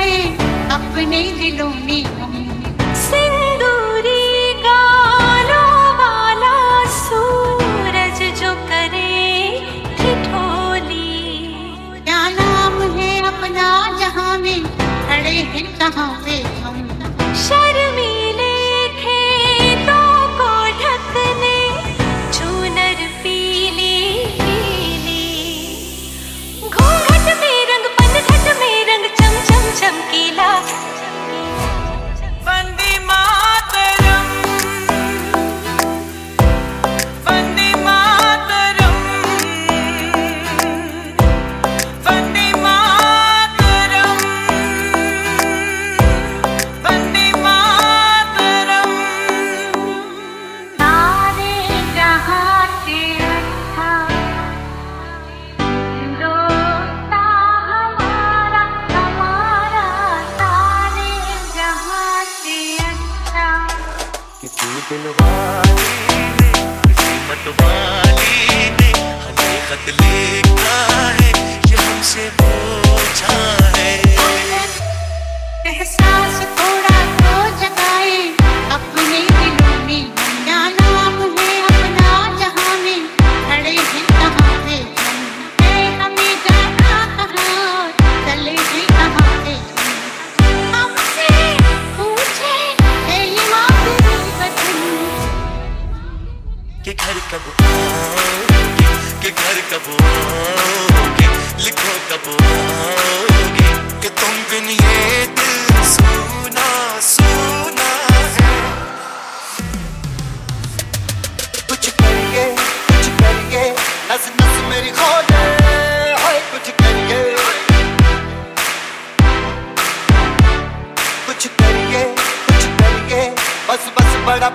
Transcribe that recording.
आए अपने दिलों में वाला सूरज जो करे ठिठोली क्या नाम है अपना जहाँ में खड़े हैं कहाँ पे हम? शायद किसी दिलवाली ने किसी पटवाली ने हमें खत लिखा है ये हमसे कि घर कब आओगे? कि घर कब आओगे? लिखो कब आओगे? कि तुम बिन ये दिल सोना सोना है। कुछ करिए कुछ करिए नस नस मेरी खोले होए कुछ करिए। कुछ करिए कुछ करिए, बस बस बड़ा